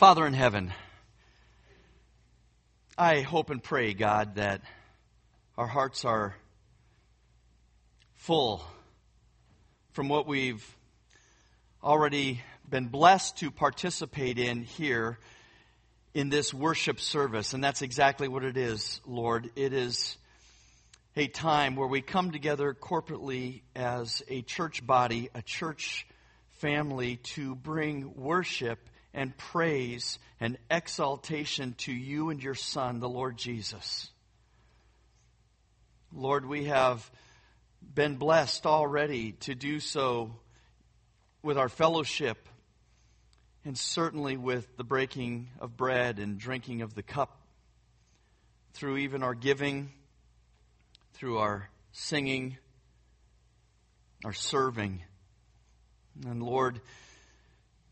Father in heaven, I hope and pray, God, that our hearts are full from what we've already been blessed to participate in here in this worship service. And that's exactly what it is, Lord. It is a time where we come together corporately as a church body, a church family, to bring worship and praise and exaltation to you and your Son, the Lord Jesus. Lord, we have been blessed already to do so with our fellowship and certainly with the breaking of bread and drinking of the cup, through even our giving, through our singing, our serving. And Lord,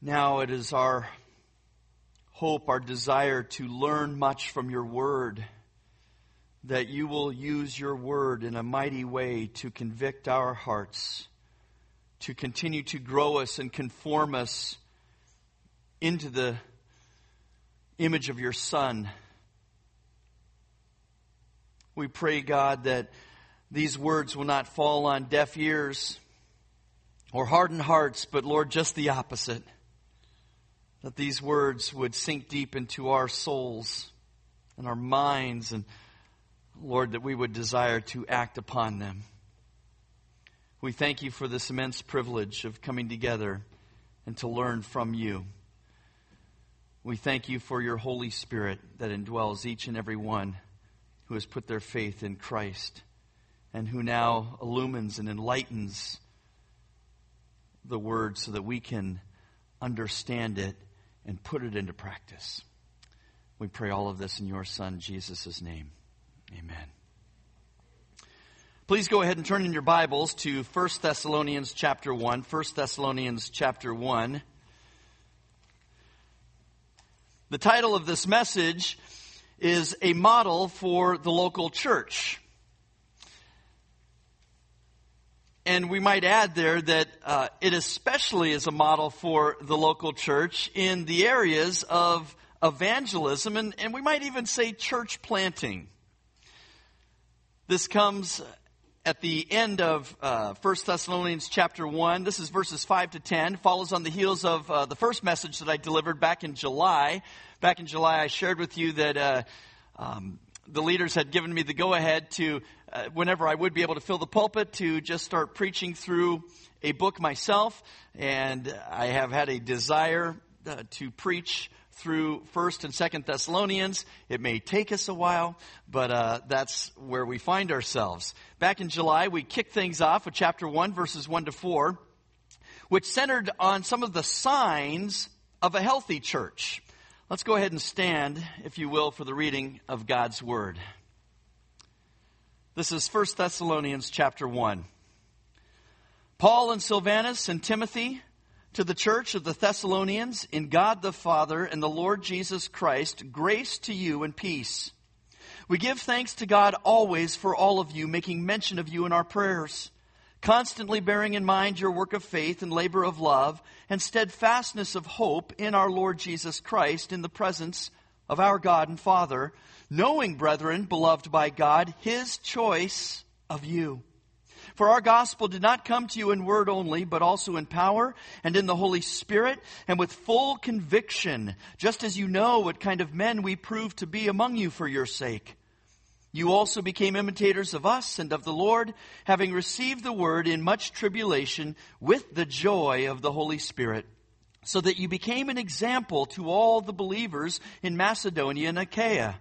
now it is our hope, our desire to learn much from your word, that you will use your word in a mighty way to convict our hearts, to continue to grow us and conform us into the image of your Son. We pray, God, that these words will not fall on deaf ears or hardened hearts, but Lord, just the opposite that these words would sink deep into our souls and our minds, and Lord, that we would desire to act upon them. We thank you for this immense privilege of coming together and to learn from you. We thank you for your Holy Spirit that indwells each and every one who has put their faith in Christ and who now illumines and enlightens the word so that we can understand it and put it into practice. We pray all of this in your Son, Jesus' name. Amen. Please go ahead and turn in your Bibles to 1 Thessalonians chapter 1. 1 Thessalonians chapter 1. The title of this message is A Model for the Local Church. And we might add there that uh, it especially is a model for the local church in the areas of evangelism and, and we might even say church planting. This comes at the end of uh, 1 Thessalonians chapter 1. This is verses 5 to 10. Follows on the heels of uh, the first message that I delivered back in July. Back in July, I shared with you that uh, um, the leaders had given me the go ahead to, whenever I would be able to fill the pulpit, to just start preaching through a book myself. And I have had a desire uh, to preach through First and Second Thessalonians. It may take us a while, but uh, that's where we find ourselves. Back in July, we kicked things off with chapter one, verses one to four, which centered on some of the signs of a healthy church. Let's go ahead and stand, if you will, for the reading of God's Word. This is 1 Thessalonians chapter 1. Paul and Silvanus and Timothy to the church of the Thessalonians in God the Father and the Lord Jesus Christ, grace to you and peace. We give thanks to God always for all of you, making mention of you in our prayers constantly bearing in mind your work of faith and labor of love and steadfastness of hope in our Lord Jesus Christ in the presence of our God and Father, knowing, brethren, beloved by God, his choice of you. For our gospel did not come to you in word only, but also in power and in the Holy Spirit and with full conviction, just as you know what kind of men we proved to be among you for your sake. You also became imitators of us and of the Lord, having received the word in much tribulation with the joy of the Holy Spirit, so that you became an example to all the believers in Macedonia and Achaia.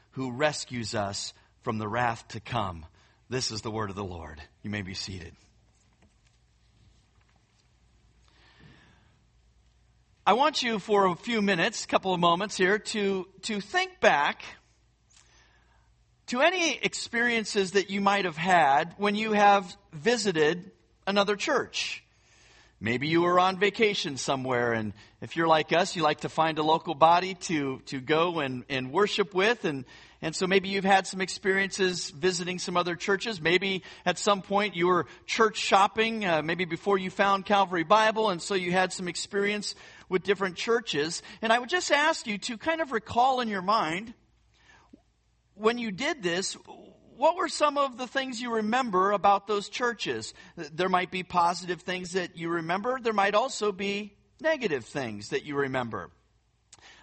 who rescues us from the wrath to come. This is the word of the Lord. You may be seated. I want you for a few minutes, a couple of moments here, to, to think back to any experiences that you might have had when you have visited another church. Maybe you were on vacation somewhere, and if you're like us, you like to find a local body to, to go and, and worship with. And, and so maybe you've had some experiences visiting some other churches. Maybe at some point you were church shopping, uh, maybe before you found Calvary Bible, and so you had some experience with different churches. And I would just ask you to kind of recall in your mind when you did this, what were some of the things you remember about those churches? There might be positive things that you remember. There might also be negative things that you remember.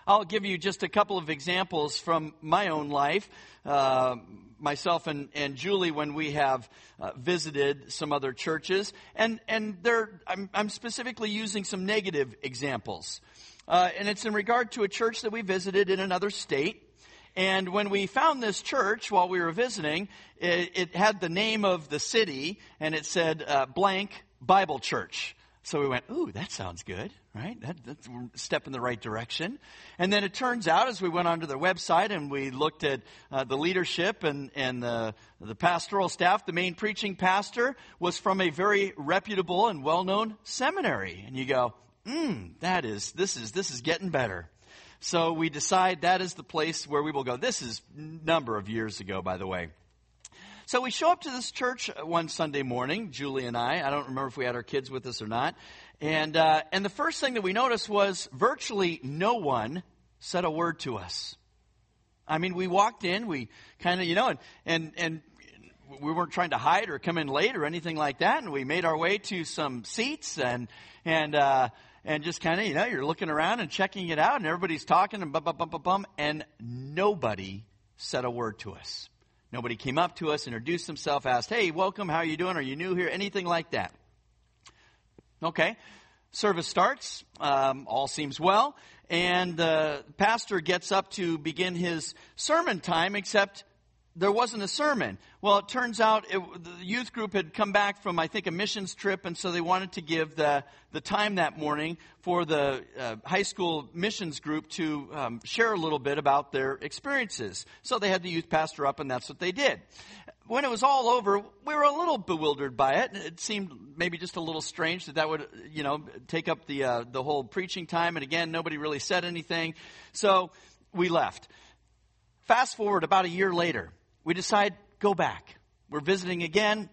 I'll give you just a couple of examples from my own life. Uh, myself and, and Julie, when we have uh, visited some other churches, and and there, I'm, I'm specifically using some negative examples, uh, and it's in regard to a church that we visited in another state. And when we found this church while we were visiting, it, it had the name of the city and it said uh, blank Bible Church. So we went, ooh, that sounds good, right? That, that's a step in the right direction. And then it turns out as we went onto their website and we looked at uh, the leadership and, and the, the pastoral staff, the main preaching pastor was from a very reputable and well-known seminary. And you go, hmm, that is, this is, this is getting better. So we decide that is the place where we will go. This is number of years ago, by the way. So we show up to this church one Sunday morning, Julie and I. I don't remember if we had our kids with us or not. And, uh, and the first thing that we noticed was virtually no one said a word to us. I mean, we walked in, we kind of, you know, and, and, and we weren't trying to hide or come in late or anything like that. And we made our way to some seats and, and, uh, and just kind of, you know, you're looking around and checking it out, and everybody's talking and bum, bum, bum, bum, bum, and nobody said a word to us. Nobody came up to us, introduced himself, asked, hey, welcome, how are you doing? Are you new here? Anything like that. Okay. Service starts. Um, all seems well. And the pastor gets up to begin his sermon time, except there wasn't a sermon. Well, it turns out it, the youth group had come back from, I think, a missions trip, and so they wanted to give the, the time that morning for the uh, high school missions group to um, share a little bit about their experiences. So they had the youth pastor up, and that's what they did. When it was all over, we were a little bewildered by it. It seemed maybe just a little strange that that would, you know, take up the uh, the whole preaching time. And again, nobody really said anything, so we left. Fast forward about a year later we decide, go back. We're visiting again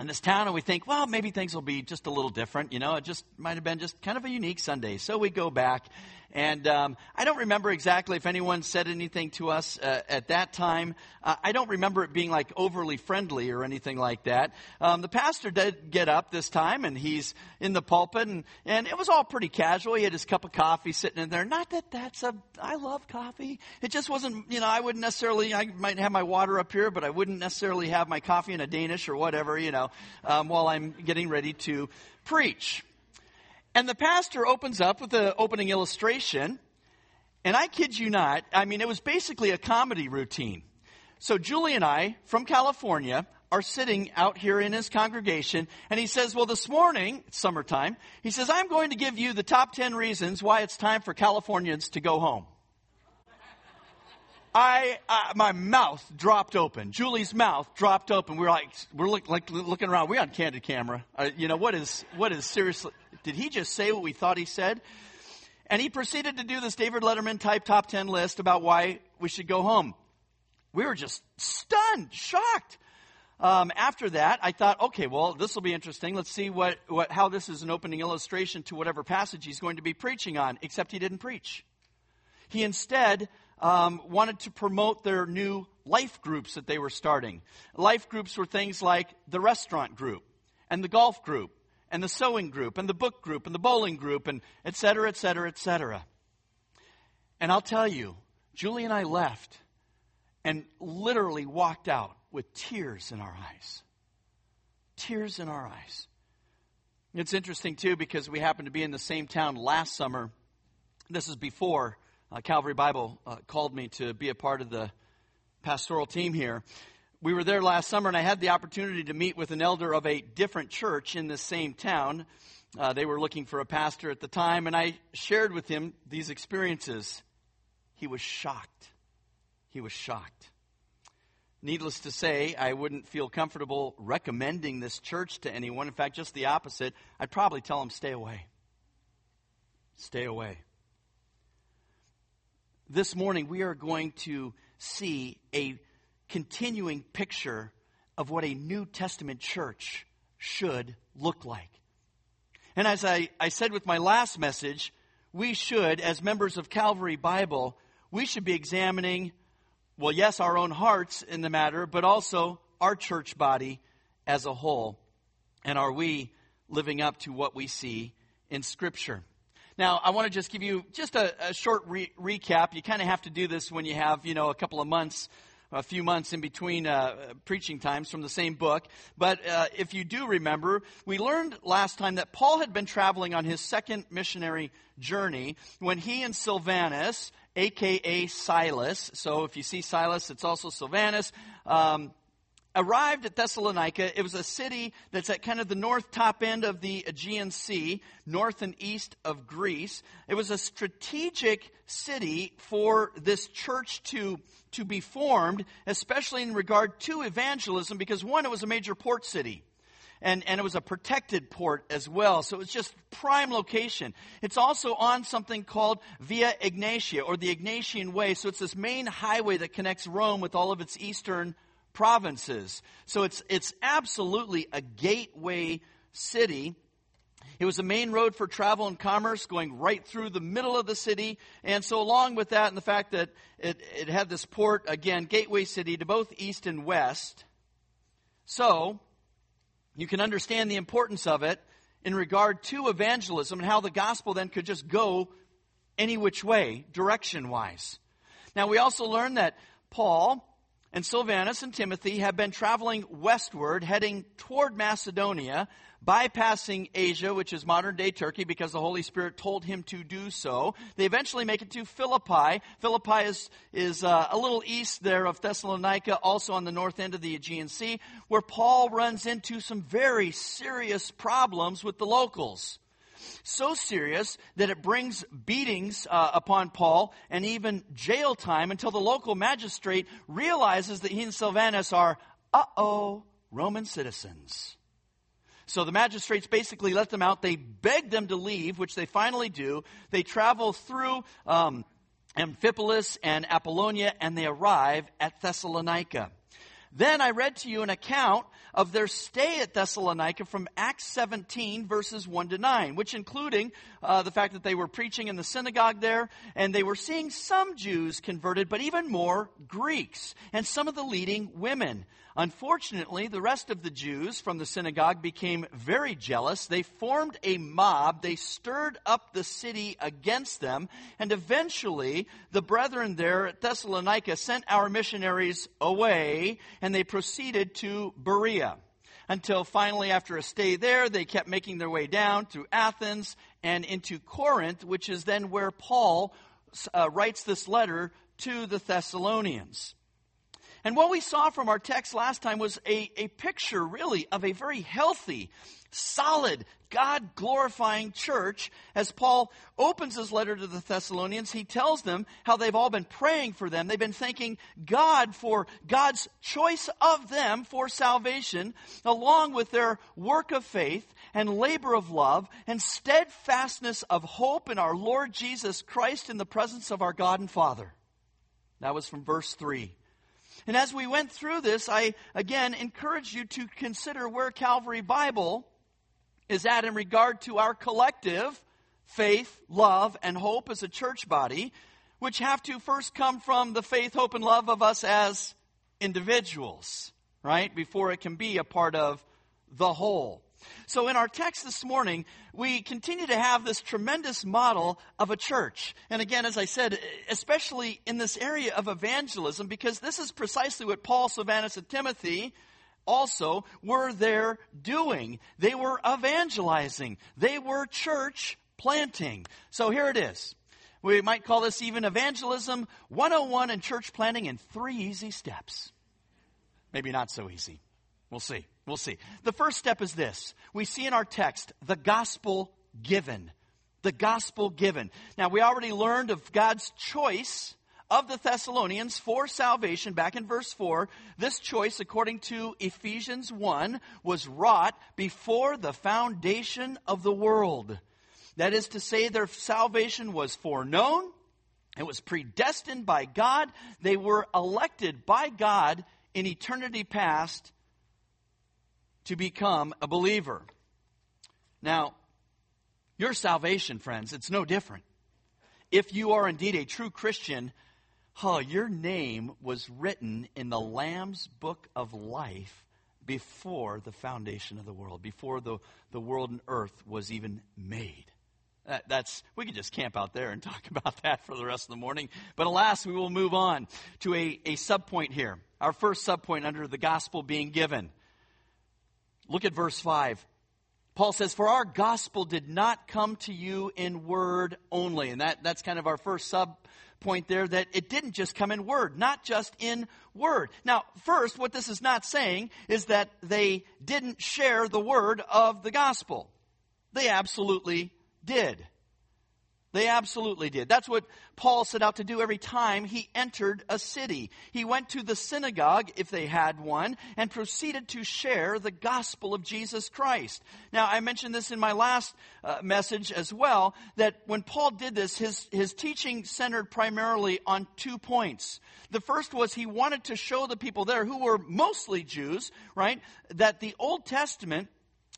in this town and we think, well, maybe things will be just a little different. You know, it just might have been just kind of a unique Sunday. So we go back and um, I don't remember exactly if anyone said anything to us uh, at that time. Uh, I don't remember it being like overly friendly or anything like that. Um, the pastor did get up this time, and he's in the pulpit, and, and it was all pretty casual. He had his cup of coffee sitting in there. Not that that's a, I love coffee. It just wasn't, you know, I wouldn't necessarily, I might have my water up here, but I wouldn't necessarily have my coffee in a Danish or whatever, you know, um, while I'm getting ready to preach. And the pastor opens up with the opening illustration. And I kid you not, I mean, it was basically a comedy routine. So Julie and I, from California, are sitting out here in his congregation, and he says, Well, this morning, it's summertime, he says, I'm going to give you the top 10 reasons why it's time for Californians to go home. I, uh, my mouth dropped open. Julie's mouth dropped open. We are like, we're look, like looking around. We're on candid camera. Uh, you know, what is, what is seriously, did he just say what we thought he said? And he proceeded to do this David Letterman type top 10 list about why we should go home. We were just stunned, shocked. Um, after that, I thought, okay, well, this will be interesting. Let's see what, what, how this is an opening illustration to whatever passage he's going to be preaching on, except he didn't preach. He instead um, wanted to promote their new life groups that they were starting. Life groups were things like the restaurant group and the golf group and the sewing group and the book group and the bowling group and et cetera, et cetera, et cetera. And I'll tell you, Julie and I left and literally walked out with tears in our eyes. Tears in our eyes. It's interesting, too, because we happened to be in the same town last summer. This is before uh, Calvary Bible uh, called me to be a part of the pastoral team here we were there last summer, and I had the opportunity to meet with an elder of a different church in the same town. Uh, they were looking for a pastor at the time, and I shared with him these experiences. He was shocked. He was shocked. Needless to say, I wouldn't feel comfortable recommending this church to anyone. In fact, just the opposite. I'd probably tell them, stay away. Stay away. This morning, we are going to see a continuing picture of what a New Testament church should look like. And as I, I said with my last message, we should, as members of Calvary Bible, we should be examining well, yes, our own hearts in the matter, but also our church body as a whole. And are we living up to what we see in Scripture? Now, I want to just give you just a, a short re- recap. You kind of have to do this when you have, you know, a couple of months, a few months in between uh, preaching times from the same book. But uh, if you do remember, we learned last time that Paul had been traveling on his second missionary journey when he and Silvanus aka Silas. So if you see Silas, it's also Silvanus. Um, arrived at Thessalonica. It was a city that's at kind of the north top end of the Aegean Sea, north and east of Greece. It was a strategic city for this church to, to be formed, especially in regard to evangelism, because one, it was a major port city and, and it was a protected port as well. So it was just prime location. It's also on something called Via Egnatia, or the Egnatian Way. So it's this main highway that connects Rome with all of its eastern provinces. So it's, it's absolutely a gateway city. It was a main road for travel and commerce going right through the middle of the city. And so, along with that, and the fact that it, it had this port, again, gateway city to both east and west. So, you can understand the importance of it in regard to evangelism and how the gospel then could just go any which way, direction wise. Now, we also learn that Paul and Silvanus and Timothy have been traveling westward, heading toward Macedonia, bypassing Asia, which is modern day Turkey, because the Holy Spirit told him to do so. They eventually make it to Philippi. Philippi is, is uh, a little east there of Thessalonica, also on the north end of the Aegean Sea, where Paul runs into some very serious problems with the locals. So serious that it brings beatings uh, upon Paul and even jail time until the local magistrate realizes that he and Silvanus are, uh oh, Roman citizens. So the magistrates basically let them out. They beg them to leave, which they finally do. They travel through um, Amphipolis and Apollonia, and they arrive at Thessalonica. Then I read to you an account of their stay at Thessalonica from Acts 17, verses 1 to 9, which including uh, the fact that they were preaching in the synagogue there, and they were seeing some Jews converted, but even more Greeks, and some of the leading women. Unfortunately, the rest of the Jews from the synagogue became very jealous. They formed a mob. They stirred up the city against them. And eventually, the brethren there at Thessalonica sent our missionaries away and they proceeded to Berea. Until finally, after a stay there, they kept making their way down through Athens and into Corinth, which is then where Paul uh, writes this letter to the Thessalonians. And what we saw from our text last time was a, a picture, really, of a very healthy, solid, God glorifying church. As Paul opens his letter to the Thessalonians, he tells them how they've all been praying for them. They've been thanking God for God's choice of them for salvation, along with their work of faith and labor of love and steadfastness of hope in our Lord Jesus Christ in the presence of our God and Father. That was from verse 3. And as we went through this, I again encourage you to consider where Calvary Bible is at in regard to our collective faith, love, and hope as a church body, which have to first come from the faith, hope, and love of us as individuals, right? Before it can be a part of the whole. So, in our text this morning, we continue to have this tremendous model of a church. And again, as I said, especially in this area of evangelism, because this is precisely what Paul, Silvanus, and Timothy also were there doing. They were evangelizing, they were church planting. So, here it is. We might call this even evangelism 101 and church planting in three easy steps. Maybe not so easy. We'll see. We'll see. The first step is this. We see in our text the gospel given. The gospel given. Now, we already learned of God's choice of the Thessalonians for salvation back in verse 4. This choice, according to Ephesians 1, was wrought before the foundation of the world. That is to say, their salvation was foreknown, it was predestined by God, they were elected by God in eternity past to become a believer. Now, your salvation, friends, it's no different. If you are indeed a true Christian, oh, your name was written in the Lamb's book of life before the foundation of the world, before the, the world and earth was even made. That, that's we could just camp out there and talk about that for the rest of the morning. But alas, we will move on to a, a subpoint here. Our first subpoint under the gospel being given. Look at verse 5. Paul says, For our gospel did not come to you in word only. And that, that's kind of our first sub point there that it didn't just come in word, not just in word. Now, first, what this is not saying is that they didn't share the word of the gospel. They absolutely did. They absolutely did. That's what Paul set out to do every time he entered a city. He went to the synagogue, if they had one, and proceeded to share the gospel of Jesus Christ. Now, I mentioned this in my last uh, message as well, that when Paul did this, his, his teaching centered primarily on two points. The first was he wanted to show the people there, who were mostly Jews, right, that the Old Testament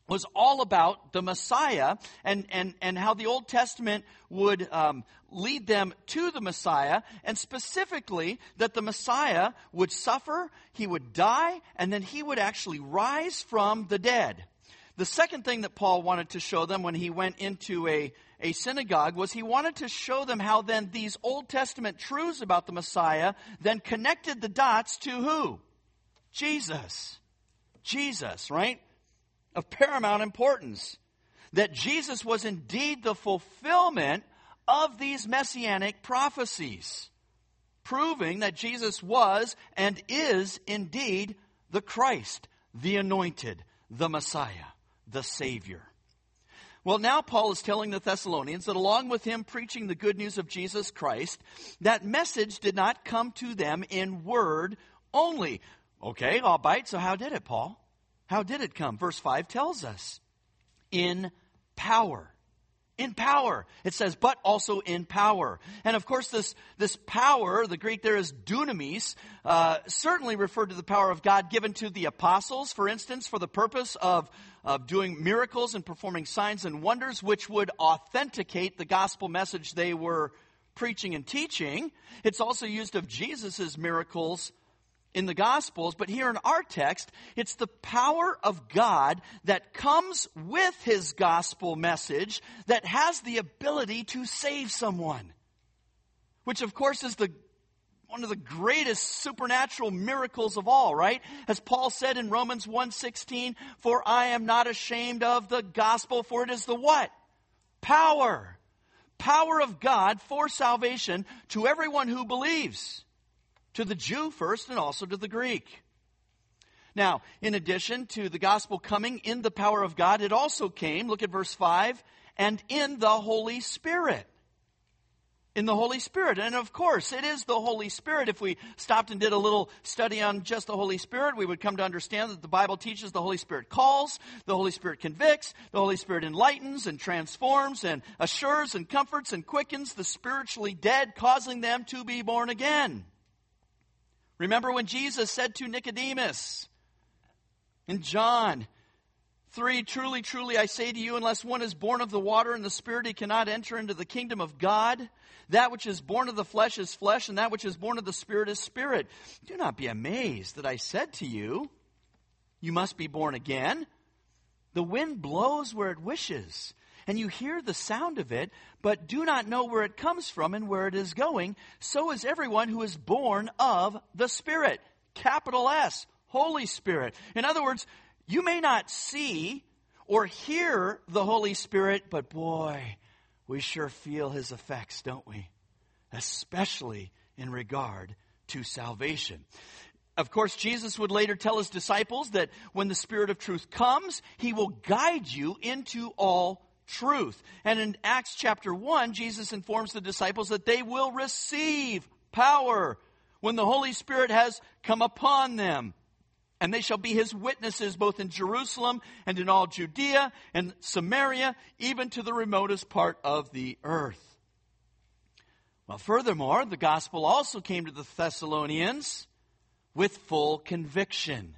was all about the Messiah and, and, and how the Old Testament would um, lead them to the Messiah, and specifically that the Messiah would suffer, he would die, and then he would actually rise from the dead. The second thing that Paul wanted to show them when he went into a, a synagogue was he wanted to show them how then these Old Testament truths about the Messiah then connected the dots to who? Jesus. Jesus, right? Of paramount importance. That Jesus was indeed the fulfillment of these messianic prophecies, proving that Jesus was and is indeed the Christ, the anointed, the Messiah, the Savior. Well, now Paul is telling the Thessalonians that along with him preaching the good news of Jesus Christ, that message did not come to them in word only. Okay, all right, so how did it, Paul? How did it come? Verse 5 tells us in power. In power. It says, but also in power. And of course, this, this power, the Greek there is dunamis, uh, certainly referred to the power of God given to the apostles, for instance, for the purpose of, of doing miracles and performing signs and wonders, which would authenticate the gospel message they were preaching and teaching. It's also used of Jesus' miracles in the Gospels, but here in our text, it's the power of God that comes with his gospel message that has the ability to save someone. Which, of course, is the one of the greatest supernatural miracles of all, right? As Paul said in Romans 1:16, "For I am not ashamed of the gospel, for it is the what? Power. Power of God for salvation to everyone who believes." To the Jew first and also to the Greek. Now, in addition to the gospel coming in the power of God, it also came, look at verse 5, and in the Holy Spirit. In the Holy Spirit. And of course, it is the Holy Spirit. If we stopped and did a little study on just the Holy Spirit, we would come to understand that the Bible teaches the Holy Spirit calls, the Holy Spirit convicts, the Holy Spirit enlightens and transforms and assures and comforts and quickens the spiritually dead, causing them to be born again. Remember when Jesus said to Nicodemus in John 3 Truly, truly, I say to you, unless one is born of the water and the Spirit, he cannot enter into the kingdom of God. That which is born of the flesh is flesh, and that which is born of the Spirit is spirit. Do not be amazed that I said to you, You must be born again. The wind blows where it wishes and you hear the sound of it, but do not know where it comes from and where it is going, so is everyone who is born of the Spirit. Capital S, Holy Spirit. In other words, you may not see or hear the Holy Spirit, but boy, we sure feel his effects, don't we? Especially in regard to salvation. of course, Jesus would later tell his disciples that when the Spirit of truth comes, he will guide you into all truth. And in Acts chapter 1, Jesus informs the disciples that they will receive power when the Holy Spirit has come upon them. And they shall be his witnesses both in Jerusalem and in all Judea and Samaria, even to the remotest part of the earth. Well, furthermore, the gospel also came to the Thessalonians with full conviction.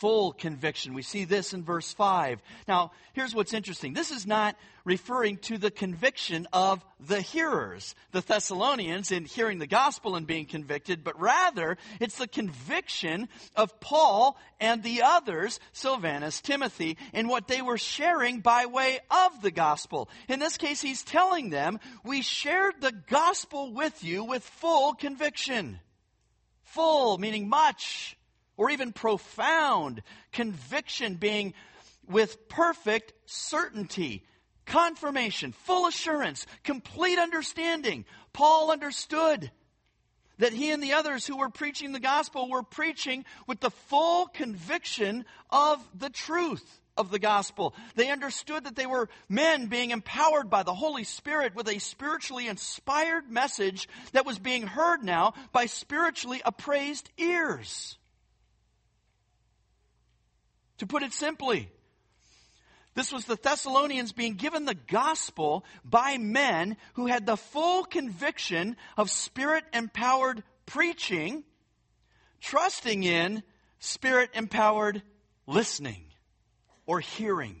Full conviction. We see this in verse 5. Now, here's what's interesting. This is not referring to the conviction of the hearers, the Thessalonians, in hearing the gospel and being convicted, but rather it's the conviction of Paul and the others, Silvanus, Timothy, in what they were sharing by way of the gospel. In this case, he's telling them, We shared the gospel with you with full conviction full, meaning much, or even profound, conviction being with perfect certainty, confirmation, full assurance, complete understanding. Paul understood that he and the others who were preaching the gospel were preaching with the full conviction of the truth of the gospel. They understood that they were men being empowered by the Holy Spirit with a spiritually inspired message that was being heard now by spiritually appraised ears. To put it simply, this was the Thessalonians being given the gospel by men who had the full conviction of spirit empowered preaching, trusting in spirit empowered listening or hearing.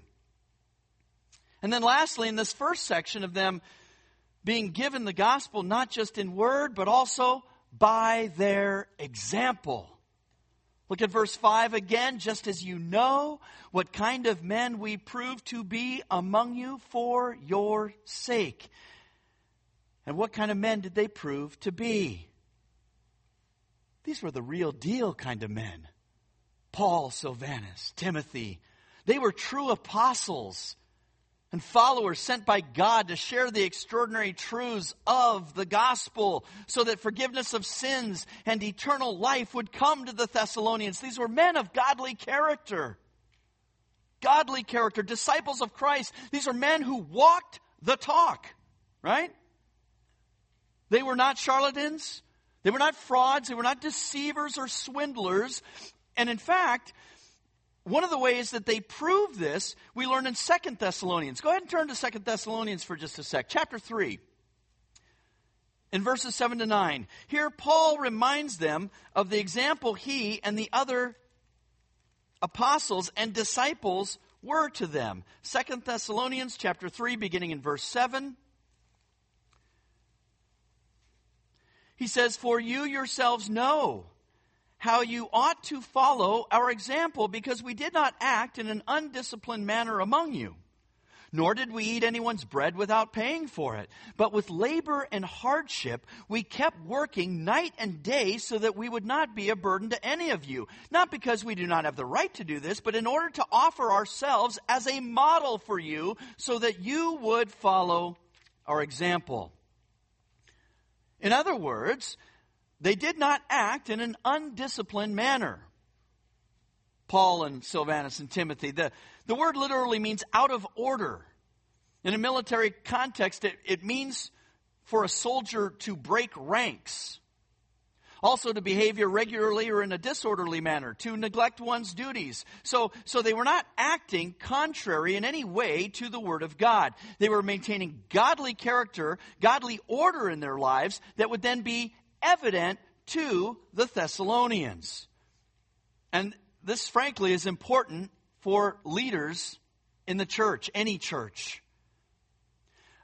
And then, lastly, in this first section of them being given the gospel not just in word, but also by their example. Look at verse 5 again. Just as you know what kind of men we prove to be among you for your sake. And what kind of men did they prove to be? These were the real deal kind of men Paul, Silvanus, Timothy, they were true apostles and followers sent by God to share the extraordinary truths of the gospel so that forgiveness of sins and eternal life would come to the Thessalonians. These were men of godly character. Godly character, disciples of Christ. These are men who walked the talk, right? They were not charlatans. They were not frauds. They were not deceivers or swindlers. And in fact, one of the ways that they prove this, we learn in Second Thessalonians. Go ahead and turn to Second Thessalonians for just a sec. Chapter 3. In verses 7 to 9. Here, Paul reminds them of the example he and the other apostles and disciples were to them. Second Thessalonians chapter 3, beginning in verse 7. He says, For you yourselves know how you ought to follow our example because we did not act in an undisciplined manner among you. Nor did we eat anyone's bread without paying for it. But with labor and hardship, we kept working night and day so that we would not be a burden to any of you. Not because we do not have the right to do this, but in order to offer ourselves as a model for you so that you would follow our example. In other words, they did not act in an undisciplined manner. Paul and Silvanus and Timothy. The, the word literally means out of order. In a military context, it, it means for a soldier to break ranks. Also to behave irregularly or in a disorderly manner, to neglect one's duties. So, so they were not acting contrary in any way to the Word of God. They were maintaining godly character, godly order in their lives that would then be evident to the Thessalonians. And this, frankly, is important for leaders in the church, any church.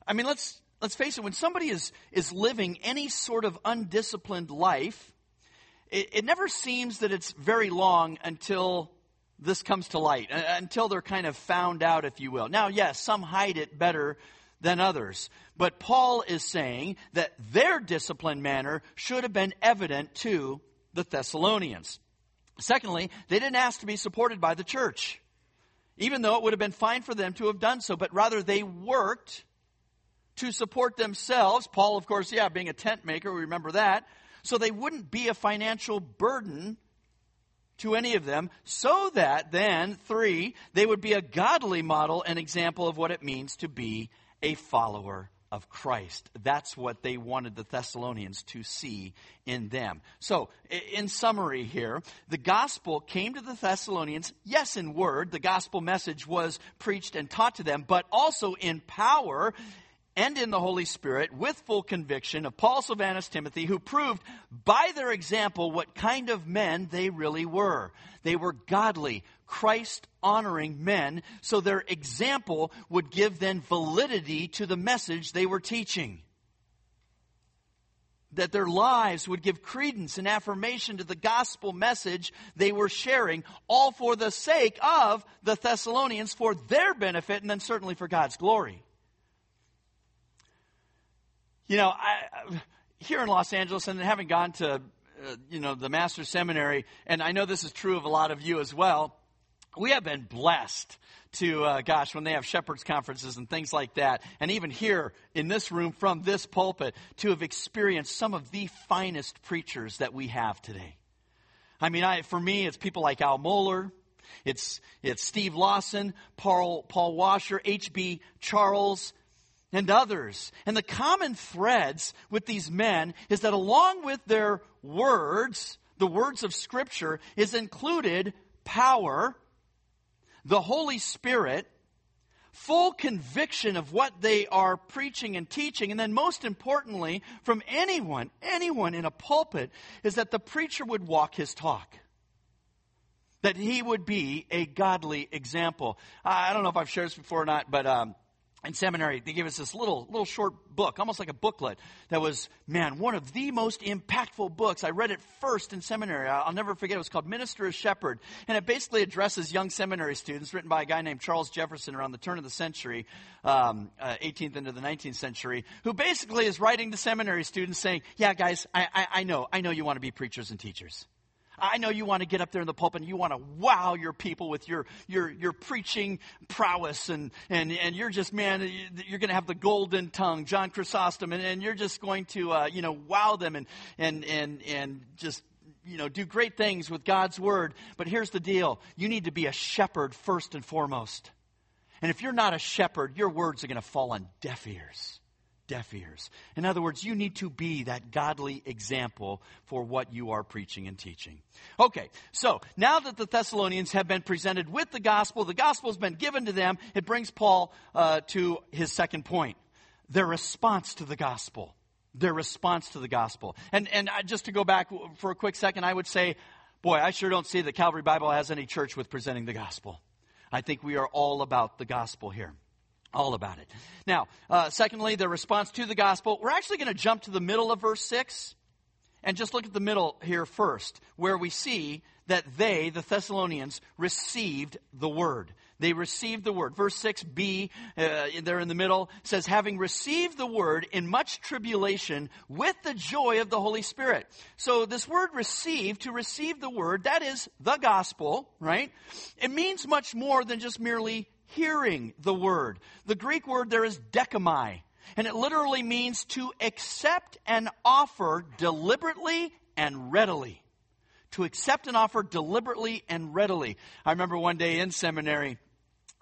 I mean, let's, let's face it, when somebody is, is living any sort of undisciplined life, it, it never seems that it's very long until this comes to light, uh, until they're kind of found out, if you will. Now, yes, some hide it better than others. But Paul is saying that their disciplined manner should have been evident to the Thessalonians. Secondly, they didn't ask to be supported by the church, even though it would have been fine for them to have done so, but rather they worked to support themselves. Paul, of course, yeah, being a tent maker, we remember that. So they wouldn't be a financial burden to any of them, so that then, three, they would be a godly model and example of what it means to be a follower of Christ. That's what they wanted the Thessalonians to see in them. So, in summary here, the gospel came to the Thessalonians, yes, in word, the gospel message was preached and taught to them, but also in power and in the Holy Spirit with full conviction of Paul, Silvanus, Timothy, who proved by their example what kind of men they really were. They were godly, Christ honoring men, so their example would give then validity to the message they were teaching. That their lives would give credence and affirmation to the gospel message they were sharing, all for the sake of the Thessalonians, for their benefit, and then certainly for God's glory. You know, I, here in Los Angeles, and having gone to, uh, you know, the Master's Seminary, and I know this is true of a lot of you as well, we have been blessed to, uh, gosh, when they have shepherds conferences and things like that, and even here in this room from this pulpit, to have experienced some of the finest preachers that we have today. I mean, I, for me, it's people like Al Mohler, it's, it's Steve Lawson, Paul, Paul Washer, H.B. Charles, and others. And the common threads with these men is that along with their words, the words of Scripture, is included power, the Holy Spirit, full conviction of what they are preaching and teaching, and then most importantly, from anyone, anyone in a pulpit, is that the preacher would walk his talk that he would be a godly example. I don't know if I've shared this before or not, but um, in seminary, they gave us this little, little short book, almost like a booklet, that was, man, one of the most impactful books. I read it first in seminary. I'll never forget. It was called Minister as Shepherd. And it basically addresses young seminary students, written by a guy named Charles Jefferson around the turn of the century, um, uh, 18th into the 19th century, who basically is writing to seminary students saying, yeah, guys, I, I, I know, I know you want to be preachers and teachers. I know you want to get up there in the pulpit and you want to wow your people with your, your, your preaching prowess and, and, and you're just, man, you're going to have the golden tongue, John Chrysostom, and, and you're just going to, uh, you know, wow them and, and, and, and just, you know, do great things with God's word. But here's the deal. You need to be a shepherd first and foremost. And if you're not a shepherd, your words are going to fall on deaf ears deaf ears. In other words, you need to be that godly example for what you are preaching and teaching. Okay, so now that the Thessalonians have been presented with the gospel, the gospel has been given to them, it brings Paul uh, to his second point their response to the gospel. Their response to the gospel. And, and just to go back for a quick second, I would say, boy, I sure don't see that Calvary Bible has any church with presenting the gospel. I think we are all about the gospel here all about it. Now, uh, secondly, the response to the gospel. We're actually going to jump to the middle of verse 6 and just look at the middle here first, where we see that they, the Thessalonians, received the word. They received the word. Verse 6b, uh, there in the middle, says, having received the word in much tribulation with the joy of the Holy Spirit. So this word receive, to receive the word, that is the gospel, right? It means much more than just merely hearing the word. The Greek word there is dechomai, and it literally means to accept an offer deliberately and readily. To accept an offer deliberately and readily. I remember one day in seminary,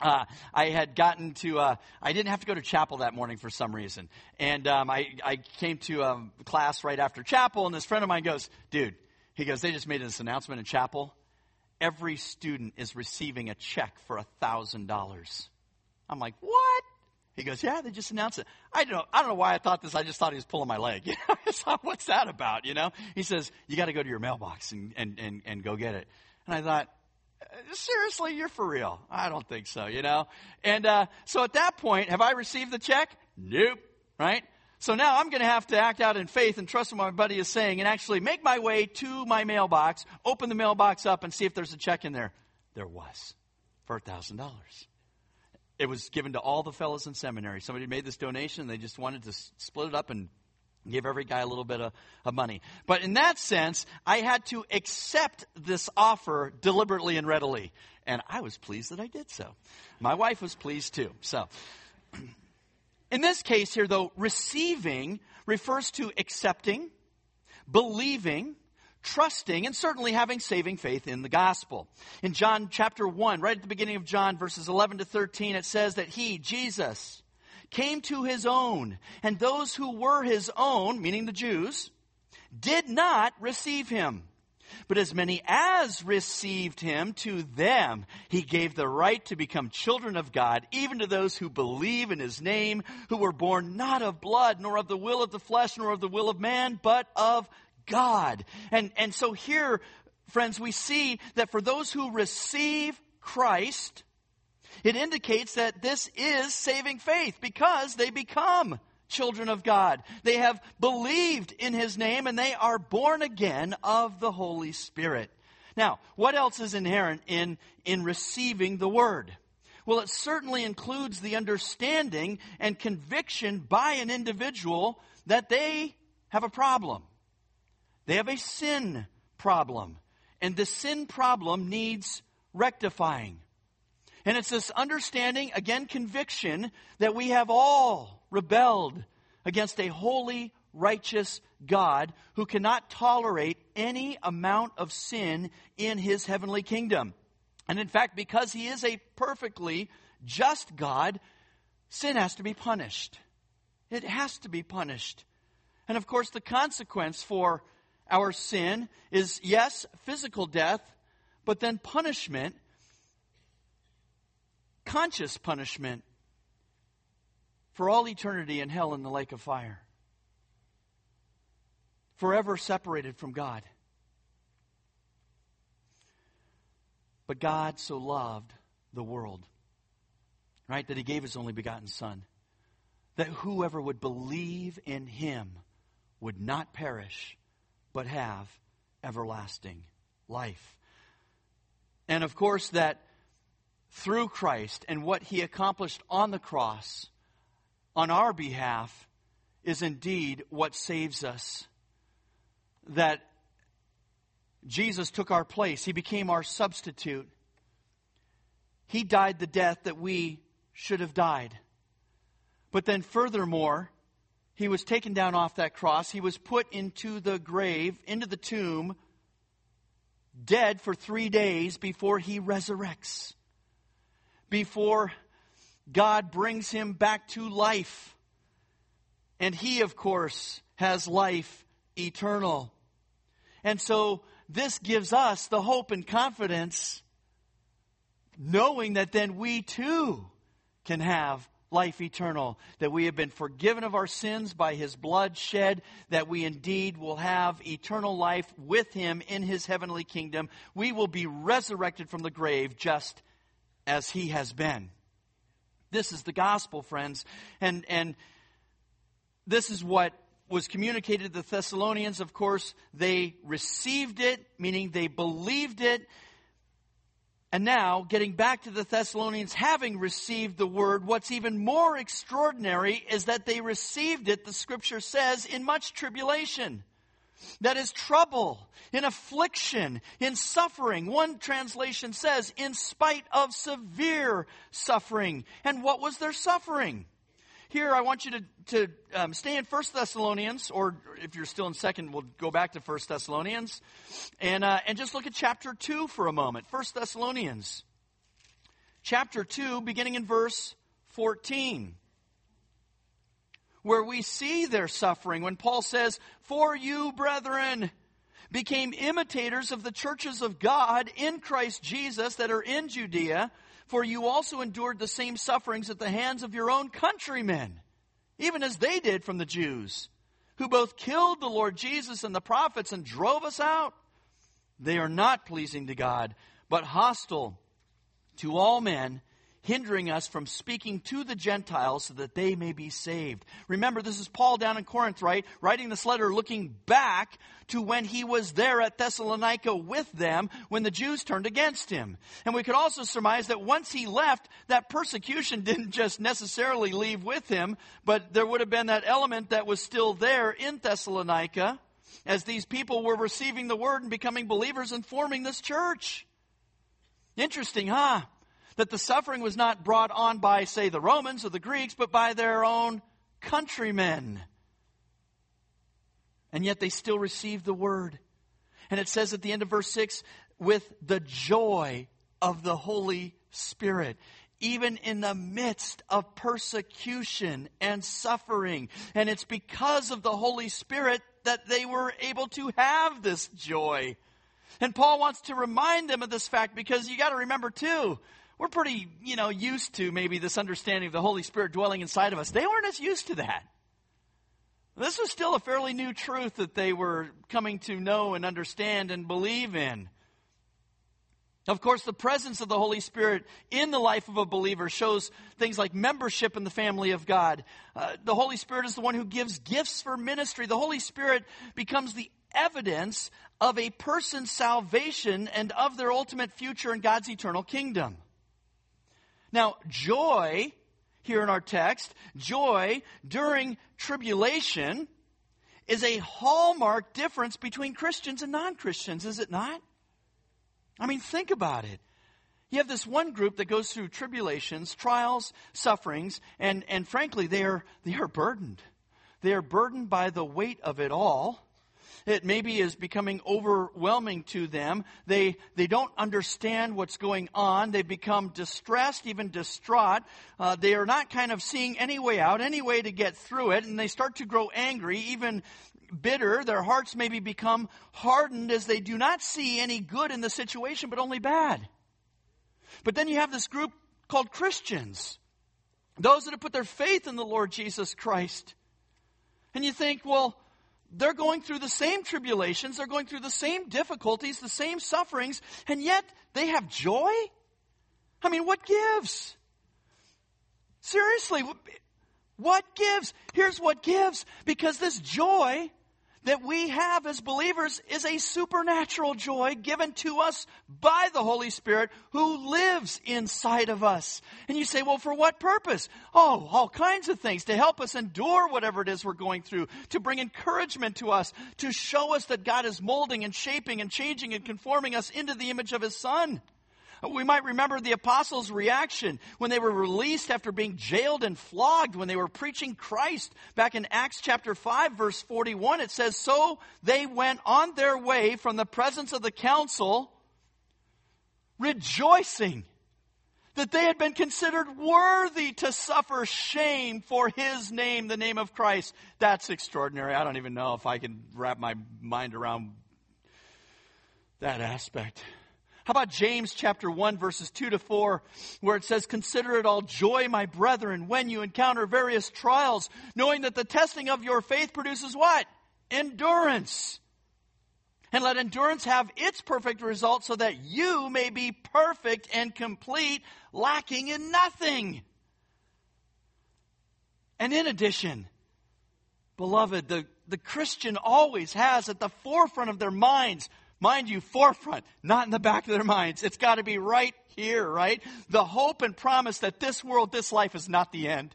uh, I had gotten to, uh, I didn't have to go to chapel that morning for some reason. And um, I, I came to um, class right after chapel, and this friend of mine goes, Dude, he goes, They just made this announcement in chapel every student is receiving a check for a thousand dollars. I'm like, what? He goes, yeah, they just announced it. I don't know. I don't know why I thought this. I just thought he was pulling my leg. I thought, what's that about? You know, he says, you got to go to your mailbox and, and, and, and go get it. And I thought, seriously, you're for real? I don't think so, you know? And, uh, so at that point, have I received the check? Nope. Right? So now I'm going to have to act out in faith and trust what my buddy is saying and actually make my way to my mailbox, open the mailbox up, and see if there's a check in there. There was for $1,000. It was given to all the fellows in seminary. Somebody made this donation. They just wanted to split it up and give every guy a little bit of, of money. But in that sense, I had to accept this offer deliberately and readily. And I was pleased that I did so. My wife was pleased too. So In this case here, though, receiving refers to accepting, believing, trusting and certainly having saving faith in the gospel. In John chapter 1, right at the beginning of John, verses 11 to 13, it says that he, Jesus, came to his own, and those who were his own, meaning the Jews, did not receive him. But as many as received him, to them he gave the right to become children of God, even to those who believe in his name, who were born not of blood, nor of the will of the flesh, nor of the will of man, but of God. And, and so here, friends, we see that for those who receive Christ, it indicates that this is saving faith because they become children of God. They have believed in His name and they are born again of the Holy Spirit. Now, what else is inherent in, in receiving the Word? Well, it certainly includes the understanding and conviction by an individual that they have a problem. They have a sin problem. And the sin problem needs rectifying. And it's this understanding, again, conviction, that we have all rebelled against a holy, righteous God who cannot tolerate any amount of sin in his heavenly kingdom. And in fact, because he is a perfectly just God, sin has to be punished. It has to be punished. And of course, the consequence for our sin is, yes, physical death, but then punishment, conscious punishment, for all eternity in hell in the lake of fire. Forever separated from God. But God so loved the world, right, that he gave his only begotten Son, that whoever would believe in him would not perish, but have everlasting life. And of course, that through Christ and what he accomplished on the cross on our behalf is indeed what saves us. That Jesus took our place, he became our substitute. He died the death that we should have died. But then, furthermore, he was taken down off that cross. He was put into the grave, into the tomb, dead for three days before he resurrects. Before God brings him back to life. And he, of course, has life eternal. And so this gives us the hope and confidence, knowing that then we too can have life eternal, that we have been forgiven of our sins by his blood shed, that we indeed will have eternal life with him in his heavenly kingdom. We will be resurrected from the grave just as he has been. This is the gospel, friends. And, and this is what was communicated to the Thessalonians. Of course, they received it, meaning they believed it. And now, getting back to the Thessalonians having received the word, what's even more extraordinary is that they received it, the scripture says, in much tribulation. That is trouble, in affliction, in suffering. One translation says, in spite of severe suffering. And what was their suffering? Here, I want you to, to um, stay in First Thessalonians, or if you're still in Second, we'll go back to First Thessalonians, and uh, and just look at chapter two for a moment. First Thessalonians, chapter two, beginning in verse fourteen where we see their suffering when Paul says, For you, brethren, became imitators of the churches of God in Christ Jesus that are in Judea, for you also endured the same sufferings at the hands of your own countrymen, even as they did from the Jews, who both killed the Lord Jesus and the prophets and drove us out. They are not pleasing to God, but hostile to all men hindering us from speaking to the Gentiles so that they may be saved. Remember, this is Paul down in Corinth, right? Writing this letter looking back to when he was there at Thessalonica with them when the Jews turned against him. And we could also surmise that once he left, that persecution didn't just necessarily leave with him, but there would have been that element that was still there in Thessalonica as these people were receiving the word and becoming believers and forming this church. Interesting, huh? That the suffering was not brought on by, say, the Romans or the Greeks, but by their own countrymen. And yet they still received the word. And it says at the end of verse 6 with the joy of the Holy Spirit even in the midst of persecution and suffering. And it's because of the Holy Spirit that they were able to have this joy. And Paul wants to remind them of this fact because you got to remember too, we're pretty, you know, used to maybe this understanding of the Holy Spirit dwelling inside of us. They weren't as used to that. This was still a fairly new truth that they were coming to know and understand and believe in. Of course, the presence of the Holy Spirit in the life of a believer shows things like membership in the family of God. Uh, the Holy Spirit is the one who gives gifts for ministry. The Holy Spirit becomes the evidence of a person's salvation and of their ultimate future in God's eternal kingdom. Now, joy, here in our text, joy during tribulation is a hallmark difference between Christians and non Christians, is it not? I mean, think about it. You have this one group that goes through tribulations, trials, sufferings, and, and frankly, they are, they are burdened. They are burdened by the weight of it all. It maybe is becoming overwhelming to them. They, they don't understand what's going on. They become distressed, even distraught. Uh, they are not kind of seeing any way out, any way to get through it, and they start to grow angry, even bitter. Their hearts maybe become hardened as they do not see any good in the situation, but only bad. But then you have this group called Christians, those that have put their faith in the Lord Jesus Christ. And you think, well, they're going through the same tribulations, they're going through the same difficulties, the same sufferings, and yet they have joy? I mean, what gives? Seriously, what gives? Here's what gives. Because this joy that we have as believers is a supernatural joy given to us by the Holy Spirit who lives inside of us. And you say, well, for what purpose? Oh, all kinds of things to help us endure whatever it is we're going through, to bring encouragement to us, to show us that God is molding and shaping and changing and conforming us into the image of His Son. We might remember the apostles' reaction when they were released after being jailed and flogged when they were preaching Christ. Back in Acts chapter 5 verse 41, it says, So they went on their way from the presence of the council, rejoicing that they had been considered worthy to suffer shame for his name, the name of Christ. That's extraordinary. I don't even know if I can wrap my mind around that aspect. How about James chapter 1 verses 2 to 4 where it says, Consider it all joy, my brethren, when you encounter various trials, knowing that the testing of your faith produces what? Endurance. And let endurance have its perfect result so that you may be perfect and complete, lacking in nothing. And in addition, beloved, the, the Christian always has at the forefront of their minds Mind you, forefront, not in the back of their minds. It's got to be right here, right? The hope and promise that this world, this life is not the end.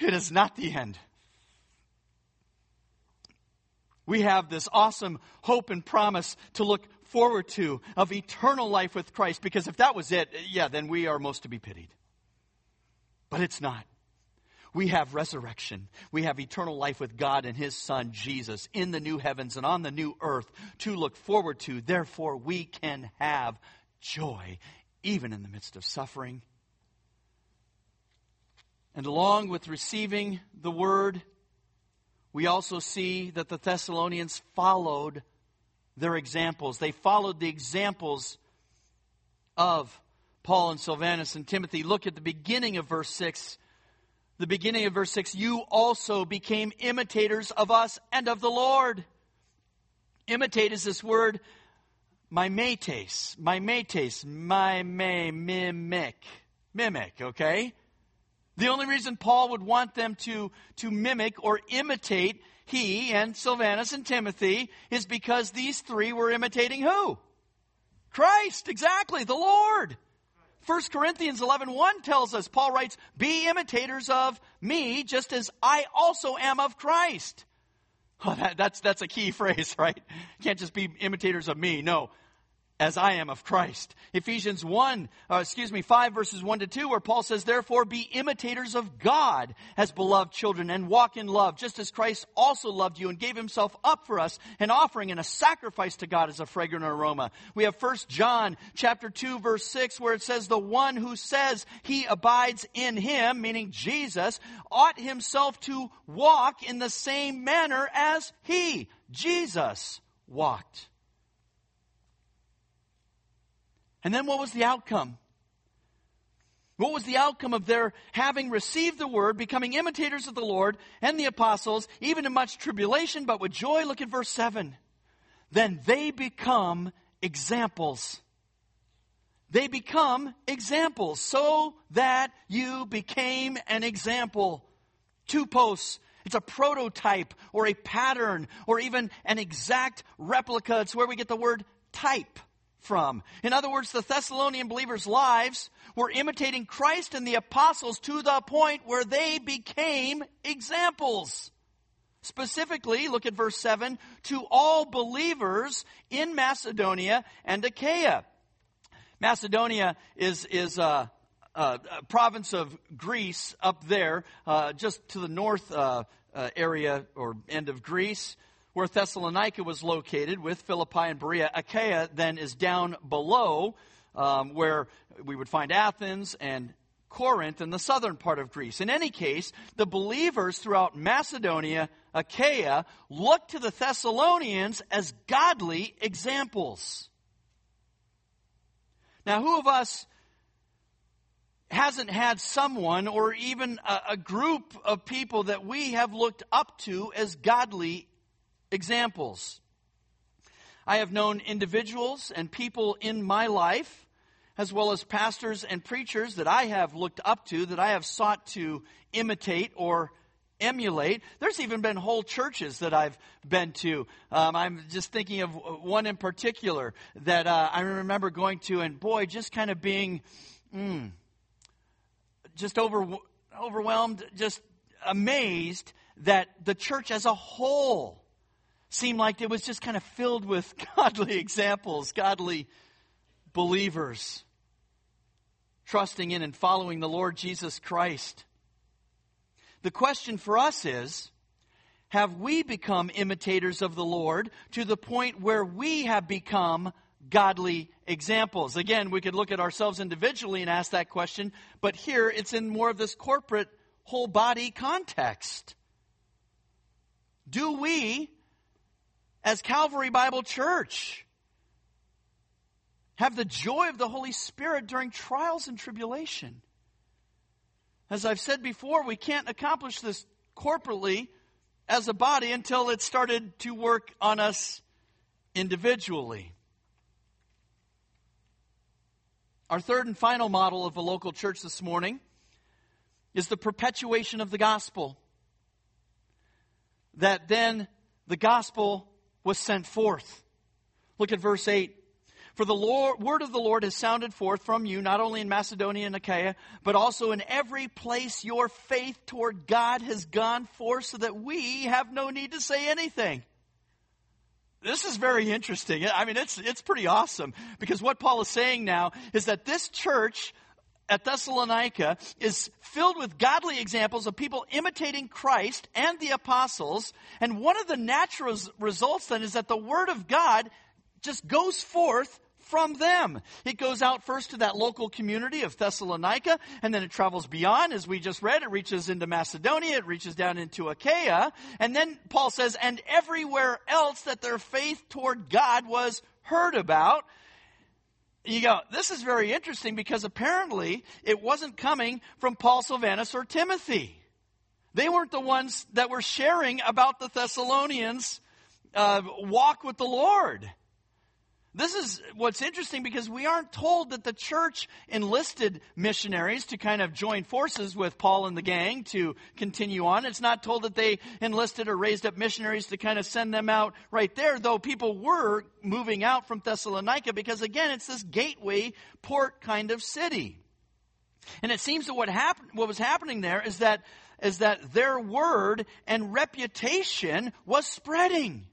It is not the end. We have this awesome hope and promise to look forward to of eternal life with Christ because if that was it, yeah, then we are most to be pitied. But it's not. We have resurrection. We have eternal life with God and His Son, Jesus, in the new heavens and on the new earth to look forward to. Therefore, we can have joy even in the midst of suffering. And along with receiving the word, we also see that the Thessalonians followed their examples. They followed the examples of Paul and Silvanus and Timothy. Look at the beginning of verse 6 the beginning of verse 6 you also became imitators of us and of the Lord. Imitate is this word, my mimetes, my mimetes, my may, mimic, mimic, okay? The only reason Paul would want them to, to mimic or imitate he and Silvanus and Timothy is because these three were imitating who? Christ, exactly, the Lord. 1 Corinthians 11 1 tells us, Paul writes, Be imitators of me, just as I also am of Christ. Oh, that, that's, that's a key phrase, right? You can't just be imitators of me. No. As I am of Christ. Ephesians 1, uh, excuse me, 5 verses 1 to 2 where Paul says, therefore be imitators of God as beloved children and walk in love, just as Christ also loved you and gave himself up for us, an offering and a sacrifice to God as a fragrant aroma. We have 1 John chapter 2 verse 6 where it says, the one who says he abides in him, meaning Jesus, ought himself to walk in the same manner as he, Jesus, walked. And then what was the outcome? What was the outcome of their having received the word, becoming imitators of the Lord and the apostles, even in much tribulation, but with joy? Look at verse 7. Then they become examples. They become examples so that you became an example. Tupos. It's a prototype or a pattern or even an exact replica. It's where we get the word type from. In other words, the Thessalonian believers' lives were imitating Christ and the apostles to the point where they became examples. Specifically, look at verse 7 to all believers in Macedonia and Achaia. Macedonia is, is a, a, a province of Greece up there, uh, just to the north uh, uh, area or end of Greece where Thessalonica was located with Philippi and Berea. Achaia then is down below um, where we would find Athens and Corinth in the southern part of Greece. In any case, the believers throughout Macedonia, Achaia, looked to the Thessalonians as godly examples. Now, who of us hasn't had someone or even a, a, group of people that we have looked up to as godly examples. I have known individuals and people in my life, as well as pastors and preachers that I have looked up to, that I have sought to imitate or emulate. There's even been whole churches that I've been to. Um, I'm just thinking of one in particular that uh, I remember going to, and boy, just kind of being mm, just over, overwhelmed, just amazed that the church as a whole seemed like it was just kind of filled with godly examples, godly believers, trusting in and following the Lord Jesus Christ. The question for us is have we become imitators of the Lord to the point where we have become godly examples? Again, we could look at ourselves individually and ask that question, but here it's in more of this corporate whole body context. Do we as Calvary Bible Church. Have the joy of the Holy Spirit during trials and tribulation. As I've said before, we can't accomplish this corporately as a body until it started to work on us individually. Our third and final model of a local church this morning is the perpetuation of the gospel. That then the gospel was sent forth. Look at verse 8. For the Lord, word of the Lord has sounded forth from you, not only in Macedonia and Achaia, but also in every place your faith toward God has gone forth, so that we have no need to say anything. This is very interesting. I mean, it's, it's pretty awesome because what Paul is saying now is that this church at Thessalonica is filled with godly examples of people imitating Christ and the apostles. And one of the natural results then is that the Word of God just goes forth from them. It goes out first to that local community of Thessalonica, and then it travels beyond, as we just read. It reaches into Macedonia, it reaches down into Achaia, and then Paul says, and everywhere else that their faith toward God was heard about you go, this is very interesting because apparently it wasn't coming from Paul, Silvanus, or Timothy. They weren't the ones that were sharing about the Thessalonians' uh, walk with the Lord. This is what's interesting because we aren't told that the church enlisted missionaries to kind of join forces with Paul and the gang to continue on. It's not told that they enlisted or raised up missionaries to kind of send them out right there, though people were moving out from Thessalonica because again, it's this gateway port kind of city. And it seems that what happened, what was happening there is that, is that their word and reputation was spreading.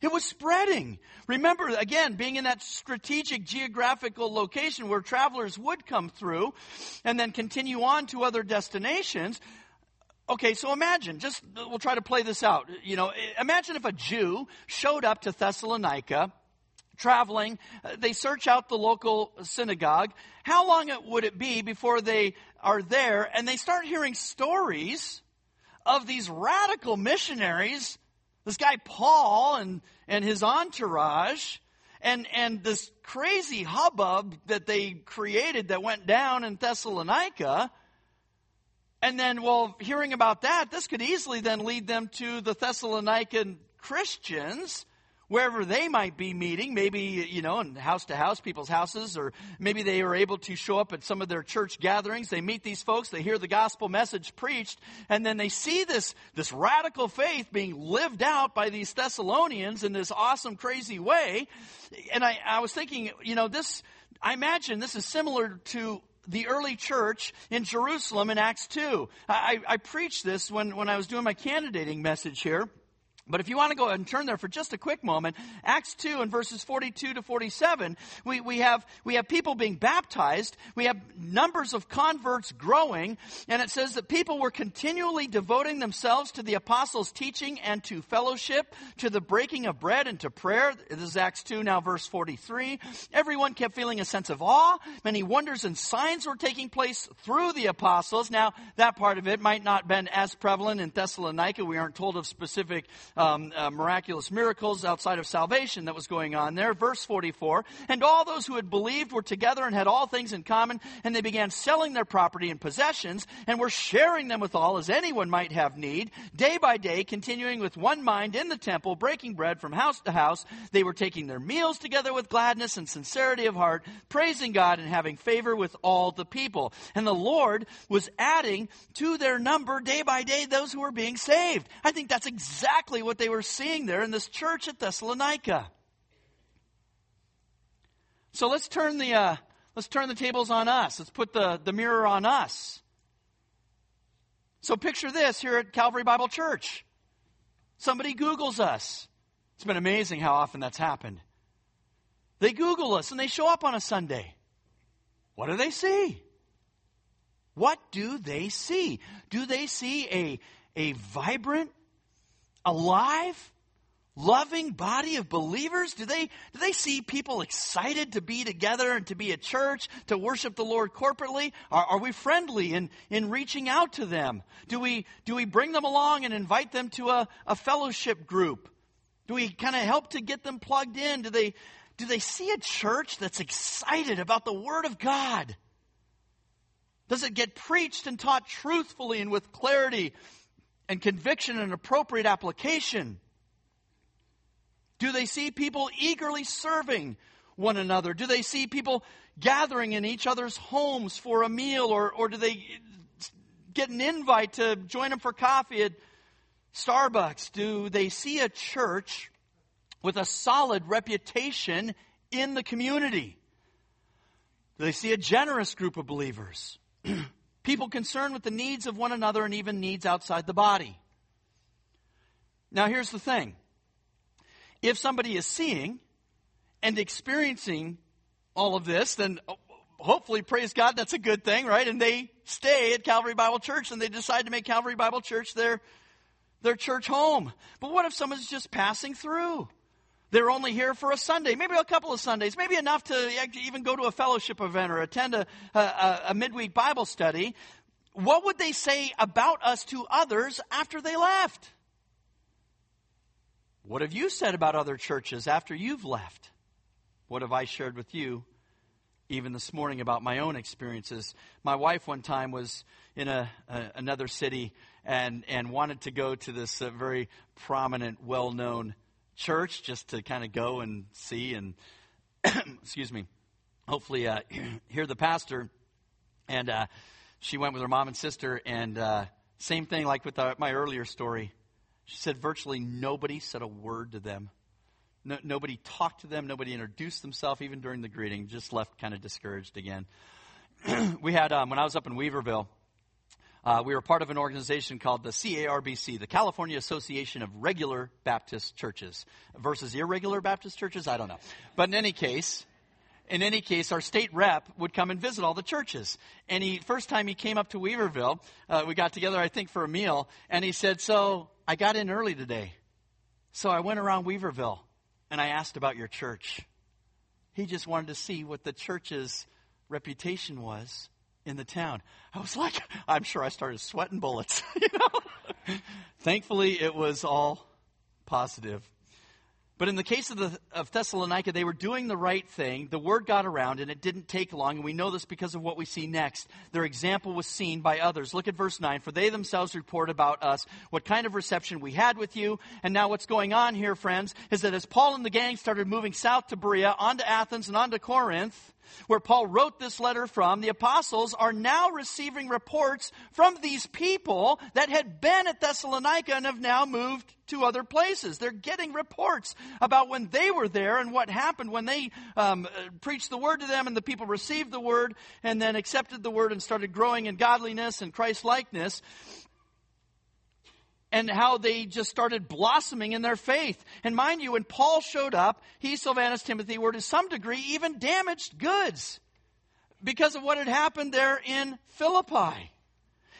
It was spreading. Remember, again, being in that strategic geographical location where travelers would come through and then continue on to other destinations. Okay, so imagine, just, we'll try to play this out. You know, imagine if a Jew showed up to Thessalonica traveling, they search out the local synagogue. How long would it be before they are there and they start hearing stories of these radical missionaries, this guy Paul and, and his entourage, and, and this crazy hubbub that they created that went down in Thessalonica? And then, well, hearing about that, this could easily then lead them to the Thessalonican Christians wherever they might be meeting, maybe, you know, in house to house, people's houses, or maybe they are able to show up at some of their church gatherings. They meet these folks, they hear the gospel message preached, and then they see this, this radical faith being lived out by these Thessalonians in this awesome, crazy way. And I, I was thinking, you know, this, I imagine this is similar to the early church in Jerusalem in Acts 2. I, I preached this when, when I was doing my candidating message here. But if you want to go ahead and turn there for just a quick moment, Acts 2 and verses 42 to 47, we, we, have, we have people being baptized. We have numbers of converts growing. And it says that people were continually devoting themselves to the apostles' teaching and to fellowship, to the breaking of bread and to prayer. This is Acts 2, now verse 43. Everyone kept feeling a sense of awe. Many wonders and signs were taking place through the apostles. Now, that part of it might not have been as prevalent in Thessalonica. We aren't told of specific um, uh, miraculous miracles outside of salvation that was going on there. Verse 44 And all those who had believed were together and had all things in common, and they began selling their property and possessions, and were sharing them with all as anyone might have need. Day by day, continuing with one mind in the temple, breaking bread from house to house, they were taking their meals together with gladness and sincerity of heart, praising God and having favor with all the people. And the Lord was adding to their number day by day those who were being saved. I think that's exactly what they were seeing there in this church at Thessalonica. So let's turn the uh, let's turn the tables on us. Let's put the, the mirror on us. So picture this here at Calvary Bible Church. Somebody Googles us. It's been amazing how often that's happened. They Google us and they show up on a Sunday. What do they see? What do they see? Do they see a, a vibrant, alive, loving body of believers? Do they, do they see people excited to be together and to be a church, to worship the Lord corporately? Are, are we friendly in, in reaching out to them? Do we, do we bring them along and invite them to a, a fellowship group? Do we kind of help to get them plugged in? Do they, do they see a church that's excited about the Word of God? Does it get preached and taught truthfully and with clarity and conviction and appropriate application? Do they see people eagerly serving one another? Do they see people gathering in each other's homes for a meal, or, or do they get an invite to join them for coffee at Starbucks? Do they see a church with a solid reputation in the community? Do they see a generous group of believers? people concerned with the needs of one another and even needs outside the body. Now, here's the thing if somebody is seeing and experiencing all of this, then oh, hopefully, praise God, that's a good thing, right? And they stay at Calvary Bible Church and they decide to make Calvary Bible Church their, their church home. But what if someone's just passing through? They're only here for a Sunday, maybe a couple of Sundays, maybe enough to even go to a fellowship event or attend a, a, a midweek Bible study. What would they say about us to others after they left? What have you said about other churches after you've left? What have I shared with you even this morning about my own experiences? My wife one time was in a, a another city and, and wanted to go to this uh, very prominent, well known church just to kind of go and see and, excuse me, hopefully uh, hear the pastor. And uh, she went with her mom and sister, and uh, same thing like with the, my earlier story. She said virtually nobody said a word to them. No, nobody talked to them. Nobody introduced themselves, even during the greeting. Just left kind of discouraged again. we had, um, when I was up in Weaverville, Uh, we were part of an organization called the CARBC, the California Association of Regular Baptist Churches, versus irregular Baptist churches. I don't know, but in any case, in any case, our state rep would come and visit all the churches. And he, first time he came up to Weaverville, uh, we got together, I think, for a meal, and he said, "So I got in early today, so I went around Weaverville, and I asked about your church." He just wanted to see what the church's reputation was in the town. I was like, I'm sure I started sweating bullets. you know? Thankfully, it was all positive. But in the case of, the, of Thessalonica, they were doing the right thing. The word got around, and it didn't take long. And we know this because of what we see next. Their example was seen by others. Look at verse 9. For they themselves report about us what kind of reception we had with you. And now, what's going on here, friends, is that as Paul and the gang started moving south to Berea, on to Athens, and on to Corinth, where Paul wrote this letter from, the apostles are now receiving reports from these people that had been at Thessalonica and have now moved to other places. They're getting reports about when they were there and what happened when they um, preached the word to them and the people received the word and then accepted the word and started growing in godliness and Christ likeness and how they just started blossoming in their faith. And mind you, when Paul showed up, he, Silvanus, Timothy were to some degree even damaged goods because of what had happened there in Philippi.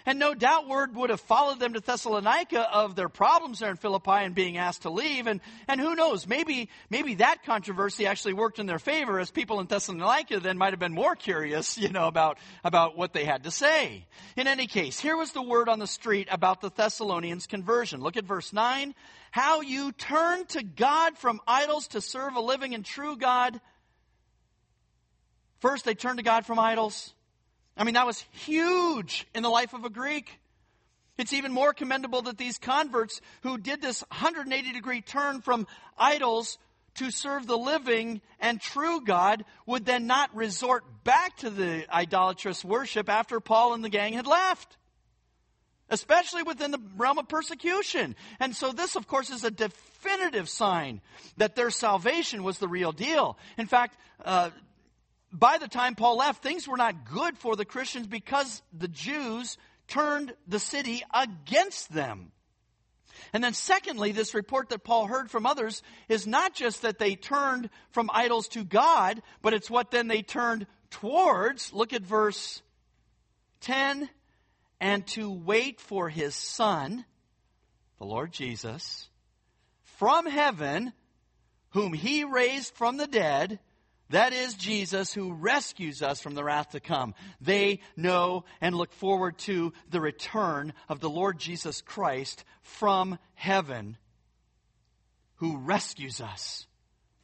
And no doubt word would have followed them to Thessalonica of their problems there in Philippi and being asked to leave. And, and who knows, maybe, maybe that controversy actually worked in their favor as people in Thessalonica then might have been more curious, you know, about, about what they had to say. In any case, here was the word on the street about the Thessalonians' conversion. Look at verse 9. How you turn to God from idols to serve a living and true God. First, they turned to God from idols. I mean, that was huge in the life of a Greek. It's even more commendable that these converts who did this 180 degree turn from idols to serve the living and true God would then not resort back to the idolatrous worship after Paul and the gang had left. Especially within the realm of persecution. And so this, of course, is a definitive sign that their salvation was the real deal. In fact, uh, by the time Paul left, things were not good for the Christians because the Jews turned the city against them. And then, secondly, this report that Paul heard from others is not just that they turned from idols to God, but it's what then they turned towards. Look at verse 10 and to wait for his Son, the Lord Jesus, from heaven, whom he raised from the dead that is Jesus who rescues us from the wrath to come. They know and look forward to the return of the Lord Jesus Christ from heaven who rescues us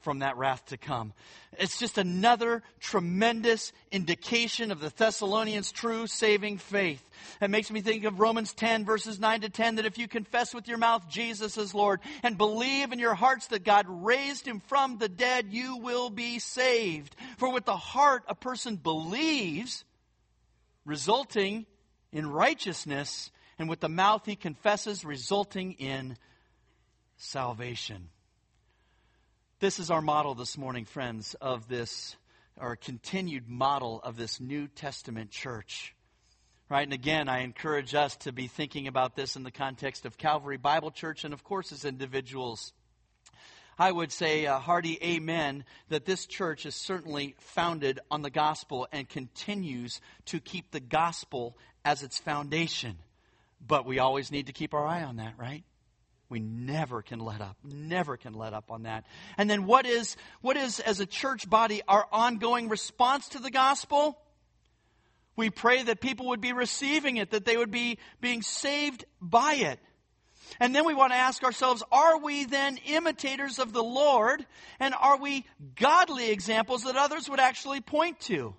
from that wrath to come. It's just another tremendous indication of the Thessalonians' true saving faith. It makes me think of Romans 10, verses 9 to 10, that if you confess with your mouth Jesus is Lord and believe in your hearts that God raised him from the dead, you will be saved. For with the heart a person believes, resulting in righteousness, and with the mouth he confesses, resulting in salvation. This is our model this morning, friends, of this, our continued model of this New Testament church. Right? And again, I encourage us to be thinking about this in the context of Calvary Bible Church and, of course, as individuals. I would say a hearty amen that this church is certainly founded on the gospel and continues to keep the gospel as its foundation. But we always need to keep our eye on that, right? We never can let up. Never can let up on that. And then what is, what is, as a church body, our ongoing response to the gospel? We pray that people would be receiving it, that they would be being saved by it. And then we want to ask ourselves, are we then imitators of the Lord? And are we godly examples that others would actually point to?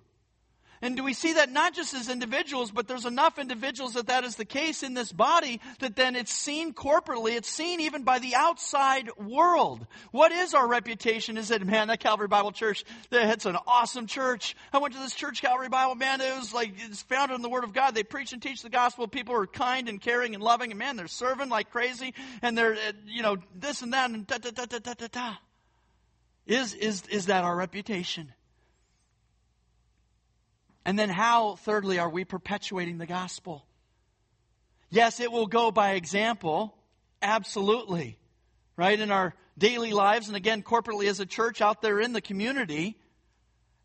And do we see that not just as individuals, but there's enough individuals that that is the case in this body that then it's seen corporately, it's seen even by the outside world. What is our reputation? Is it, man, that Calvary Bible Church, that's an awesome church. I went to this church, Calvary Bible, man, it was like, it's founded in the Word of God. They preach and teach the gospel. People are kind and caring and loving, and man, they're serving like crazy, and they're, uh, you know, this and that, and da da da da da da da. Is, is, is that our reputation? And then, how, thirdly, are we perpetuating the gospel? Yes, it will go by example. Absolutely. Right? In our daily lives, and again, corporately as a church out there in the community.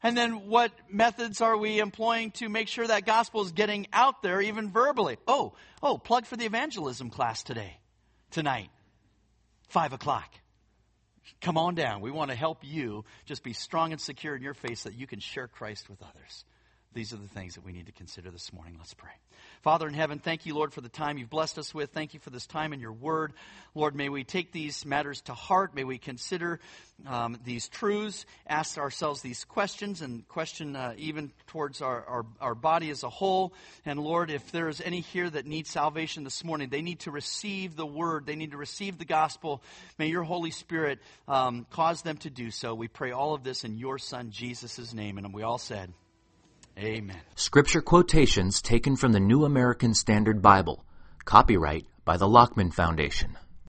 And then what methods are we employing to make sure that gospel is getting out there, even verbally? Oh, oh, plug for the evangelism class today, tonight, five o'clock. Come on down. We want to help you just be strong and secure in your faith so that you can share Christ with others. These are the things that we need to consider this morning. Let's pray. Father in heaven, thank you, Lord, for the time you've blessed us with. Thank you for this time in your word. Lord, may we take these matters to heart. May we consider um, these truths, ask ourselves these questions, and question uh, even towards our, our, our body as a whole. And Lord, if there is any here that needs salvation this morning, they need to receive the word, they need to receive the gospel. May your Holy Spirit um, cause them to do so. We pray all of this in your Son, Jesus' name. And we all said, Amen. Scripture quotations taken from the New American Standard Bible. Copyright by the Lockman Foundation.